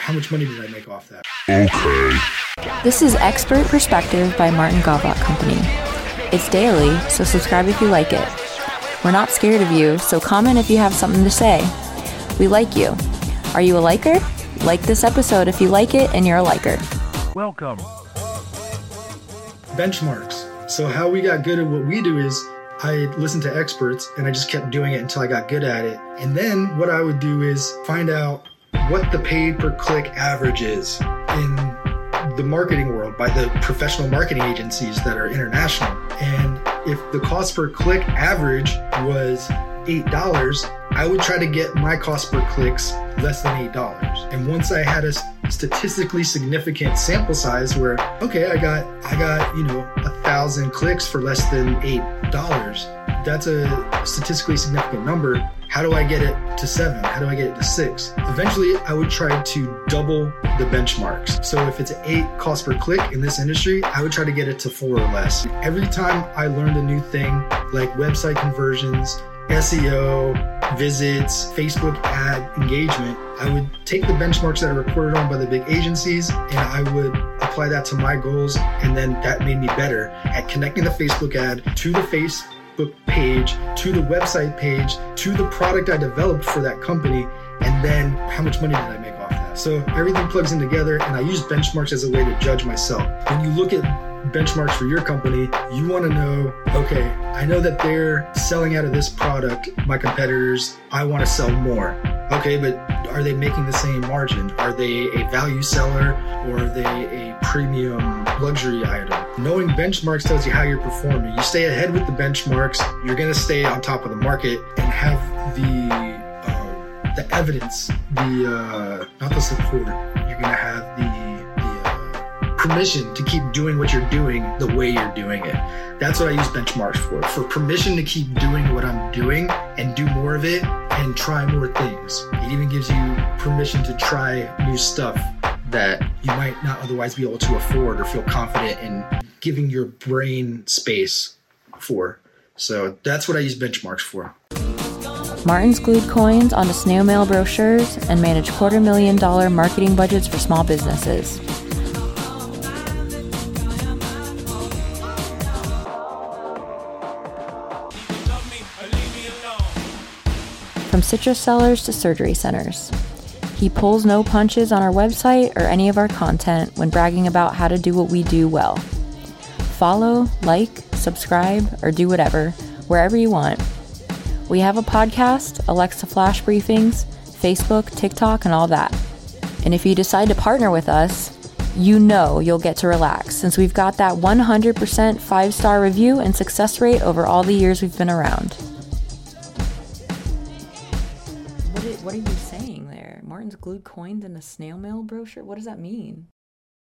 how much money did I make off that? Okay. This is Expert Perspective by Martin Gawlak Company. It's daily, so subscribe if you like it. We're not scared of you, so comment if you have something to say. We like you. Are you a liker? Like this episode if you like it and you're a liker. Welcome. Benchmarks. So, how we got good at what we do is I listened to experts and I just kept doing it until I got good at it. And then what I would do is find out what the paid per click average is in the marketing world by the professional marketing agencies that are international. And if the cost per click average was $8, I would try to get my cost per clicks less than $8. And once I had a statistically significant sample size where, okay, I got, I got, you know, a thousand clicks for less than $8, that's a statistically significant number. How do I get it to seven? How do I get it to six? Eventually, I would try to double the benchmarks. So if it's eight cost per click in this industry, I would try to get it to four or less. Every time I learned a new thing, like website conversions, SEO, visits, Facebook ad engagement, I would take the benchmarks that are reported on by the big agencies and I would apply that to my goals. And then that made me better at connecting the Facebook ad to the Page, to the website page, to the product I developed for that company. And then how much money did I make off that? So everything plugs in together and I use benchmarks as a way to judge myself. When you look at benchmarks for your company, you want to know okay, I know that they're selling out of this product, my competitors, I want to sell more. Okay, but are they making the same margin? Are they a value seller or are they a premium luxury item? Knowing benchmarks tells you how you're performing. You stay ahead with the benchmarks, you're going to stay on top of the market and have the uh, the evidence, the uh, not the support. You're going to have the permission to keep doing what you're doing the way you're doing it. That's what I use benchmarks for. For permission to keep doing what I'm doing and do more of it and try more things. It even gives you permission to try new stuff that you might not otherwise be able to afford or feel confident in giving your brain space for. So that's what I use benchmarks for. Martin's glued coins onto snail mail brochures and manage quarter million dollar marketing budgets for small businesses. From citrus sellers to surgery centers. He pulls no punches on our website or any of our content when bragging about how to do what we do well. Follow, like, subscribe, or do whatever, wherever you want. We have a podcast, Alexa Flash briefings, Facebook, TikTok, and all that. And if you decide to partner with us, you know you'll get to relax since we've got that 100% five star review and success rate over all the years we've been around. What are you saying there? Martin's glued coins in a snail mail brochure? What does that mean?